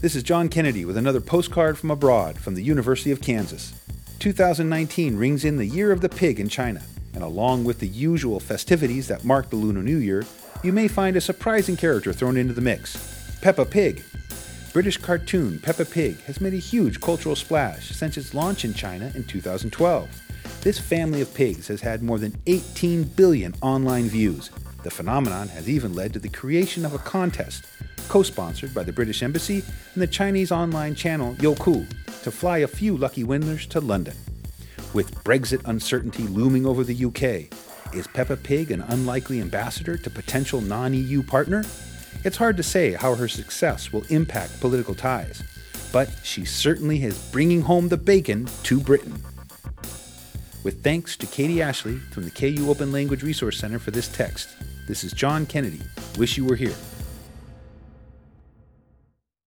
This is John Kennedy with another postcard from abroad from the University of Kansas. 2019 rings in the Year of the Pig in China, and along with the usual festivities that mark the Lunar New Year, you may find a surprising character thrown into the mix Peppa Pig. British cartoon Peppa Pig has made a huge cultural splash since its launch in China in 2012. This family of pigs has had more than 18 billion online views. The phenomenon has even led to the creation of a contest co sponsored by the British Embassy and the Chinese online channel Youku, to fly a few lucky winners to London. With Brexit uncertainty looming over the UK, is Peppa Pig an unlikely ambassador to potential non EU partner? It's hard to say how her success will impact political ties, but she certainly is bringing home the bacon to Britain. With thanks to Katie Ashley from the KU Open Language Resource Center for this text, this is John Kennedy. Wish you were here.